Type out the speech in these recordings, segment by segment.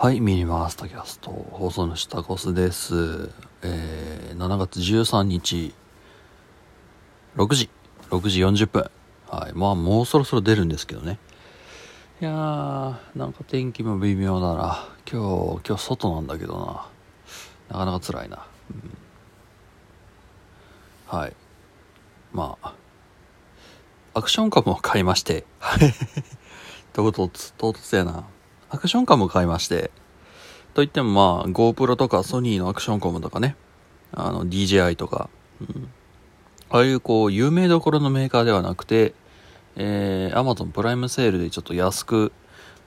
はい、ミニマースタキャスト、放送の下コスです。えー、7月13日、6時、6時40分。はい、まあもうそろそろ出るんですけどね。いやー、なんか天気も微妙だな。今日、今日外なんだけどな。なかなか辛いな。うん、はい。まあ、アクション株を買いまして。はい。唐突、唐突やな。アクションカム買いまして。といってもまあ、GoPro とかソニーのアクションカムとかね、あの、DJI とか、うん、ああいうこう、有名どころのメーカーではなくて、えー、Amazon プライムセールでちょっと安く、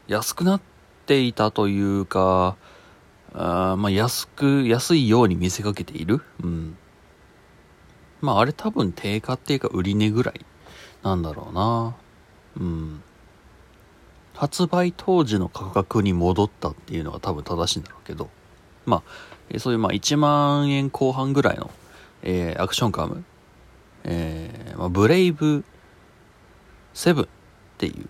安くなっていたというか、あまあ、安く、安いように見せかけている。うん。まあ、あれ多分定価っていうか売り値ぐらいなんだろうな。うん。発売当時の価格に戻ったっていうのが多分正しいんだろうけど、まあ、えそういうまあ1万円後半ぐらいの、えーアクションカム、えーまあ、ブレイブ7っていう、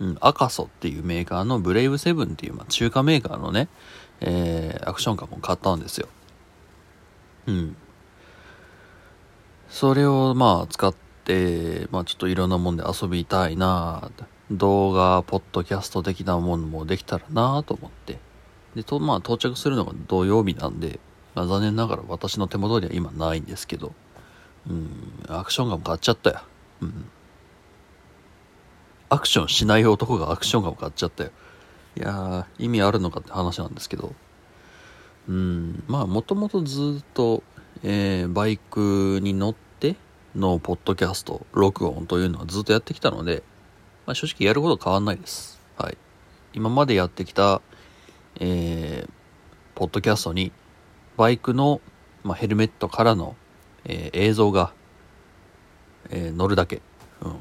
うん、赤ソっていうメーカーのブレイブ7っていう、まあ、中華メーカーのね、えーアクションカムを買ったんですよ。うん。それをまあ使って、まあちょっといろんなもんで遊びたいなぁ動画、ポッドキャスト的なものもできたらなぁと思って。で、と、まあ到着するのが土曜日なんで、まあ残念ながら私の手元には今ないんですけど、うん、アクションガム買っちゃったよ。うん。アクションしない男がアクションガム買っちゃったよ。いやー、意味あるのかって話なんですけど、うん、まあもともとずっと、えーバイクに乗ってのポッドキャスト、録音というのはずっとやってきたので、まあ、正直やること変わんないです。はい。今までやってきた、えーポッドキャストに、バイクの、まあ、ヘルメットからの、えー映像が、えー乗るだけ。うん。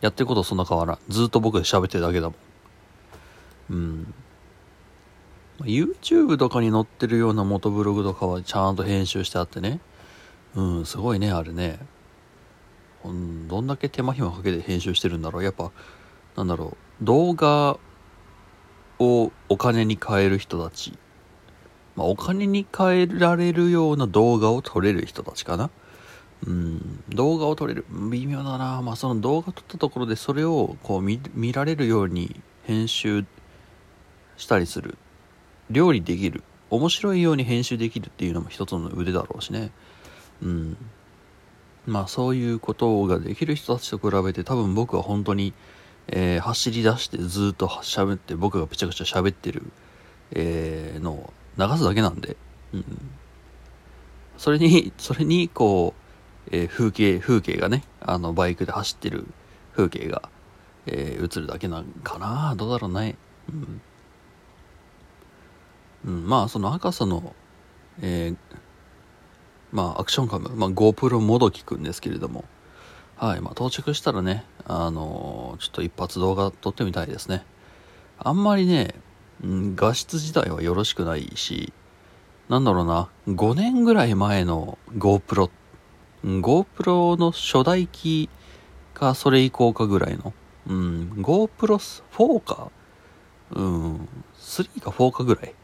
やってることそんな変わらん。ずっと僕で喋ってるだけだもん。うん。YouTube とかに載ってるような元ブログとかはちゃんと編集してあってね。うん、すごいね、あれね。うん、どんだけ手間暇かけて編集してるんだろう。やっぱ、なんだろう。動画をお金に変える人たち。まあ、お金に変えられるような動画を撮れる人たちかな。うん、動画を撮れる。微妙だな。まあ、その動画撮ったところでそれをこう見見られるように編集したりする。料理できる。面白いように編集できるっていうのも一つの腕だろうしね。うん。まあそういうことができる人たちと比べて多分僕は本当に、えー走り出してずっと喋って僕がぺちゃくちゃ喋ってる、えーのを流すだけなんで、うん。それに、それにこう、えー風景、風景がね、あのバイクで走ってる風景が、えー映るだけなんかなどうだろうね。うん。うん、まあその赤さの、えーまあアクションカム、まあ GoPro もどきくんですけれども、はい、まあ到着したらね、あのーちょっと一発動画撮ってみたいですね。あんまりね、画質自体はよろしくないし、なんだろうな、5年ぐらい前の GoPro、GoPro の初代機かそれ以降かぐらいの、うん、GoPro4 か、うん、3か4かぐらい。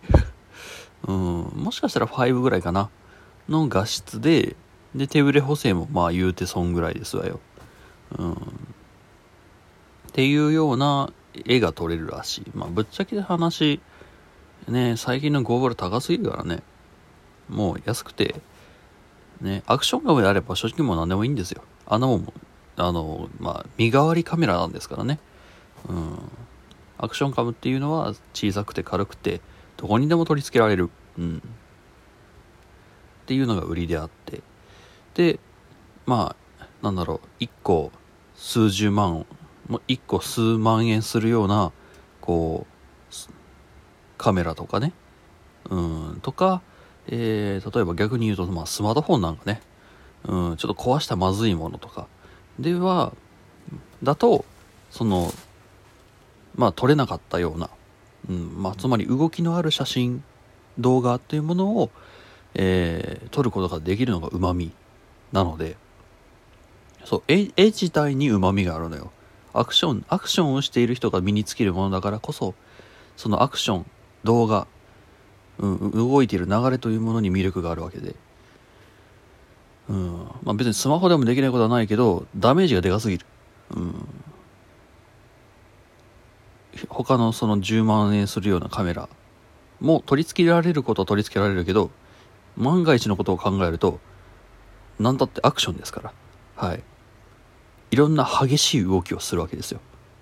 うん、もしかしたら5ぐらいかな。の画質で、で、手ブレ補正もまあ言うてそんぐらいですわよ。うん。っていうような絵が撮れるらしい。まあぶっちゃけ話、ね、最近の GoPro 高すぎるからね。もう安くて、ね、アクションカメであれば正直もう何でもいいんですよ。あんなもんも、あの、まあ身代わりカメラなんですからね。うん。アクションカムっていうのは小さくて軽くて、どこにでも取り付けられる。うん。っていうのが売りであって。で、まあ、なんだろう、1個数十万、も1個数万円するような、こう、カメラとかね。うん、とか、えー、例えば逆に言うと、まあ、スマートフォンなんかね、うん、ちょっと壊したまずいものとか、では、だと、その、まあ、撮れなかったような、うん、まあ、つまり動きのある写真、動画っていうものを、えー撮ることができるのが旨味。なので、そう、絵、絵自体に旨味があるのよ。アクション、アクションをしている人が身につけるものだからこそ、そのアクション、動画、うん、動いている流れというものに魅力があるわけで。うん。まあ別にスマホでもできないことはないけど、ダメージがでかすぎる。うん。他のその10万円するようなカメラも取り付けられることは取り付けられるけど、万が一のことを考えると、なんだってアクションですから。はい。いろんな激しい動きをするわけですよ。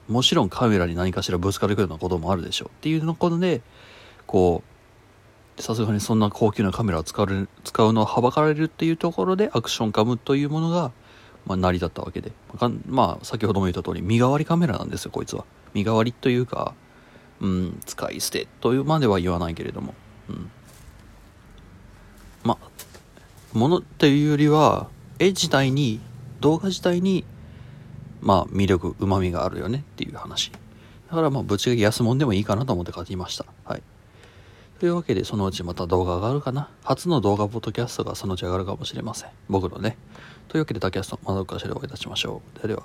もちろんカメラに何かしらぶつかるようなこともあるでしょう。っていうのことで、こう、さすがにそんな高級なカメラを使う使うのははばかられるっていうところでアクションカムというものが、まあ、成り立ったわけで。まあ、先ほども言った通り、身代わりカメラなんですよ、こいつは。身代わりというか、うん、使い捨てというまでは言わないけれども。うん。ものっていうよりは、絵自体に、動画自体に、まあ、魅力、うまみがあるよねっていう話。だからまあ、ぶっちゃけ安物でもいいかなと思って買っていました。はい。というわけで、そのうちまた動画上がるかな。初の動画ポッドキャストがそのうち上がるかもしれません。僕のね。というわけで、タキャスト、またどこかでお会いいたしましょう。ではでは。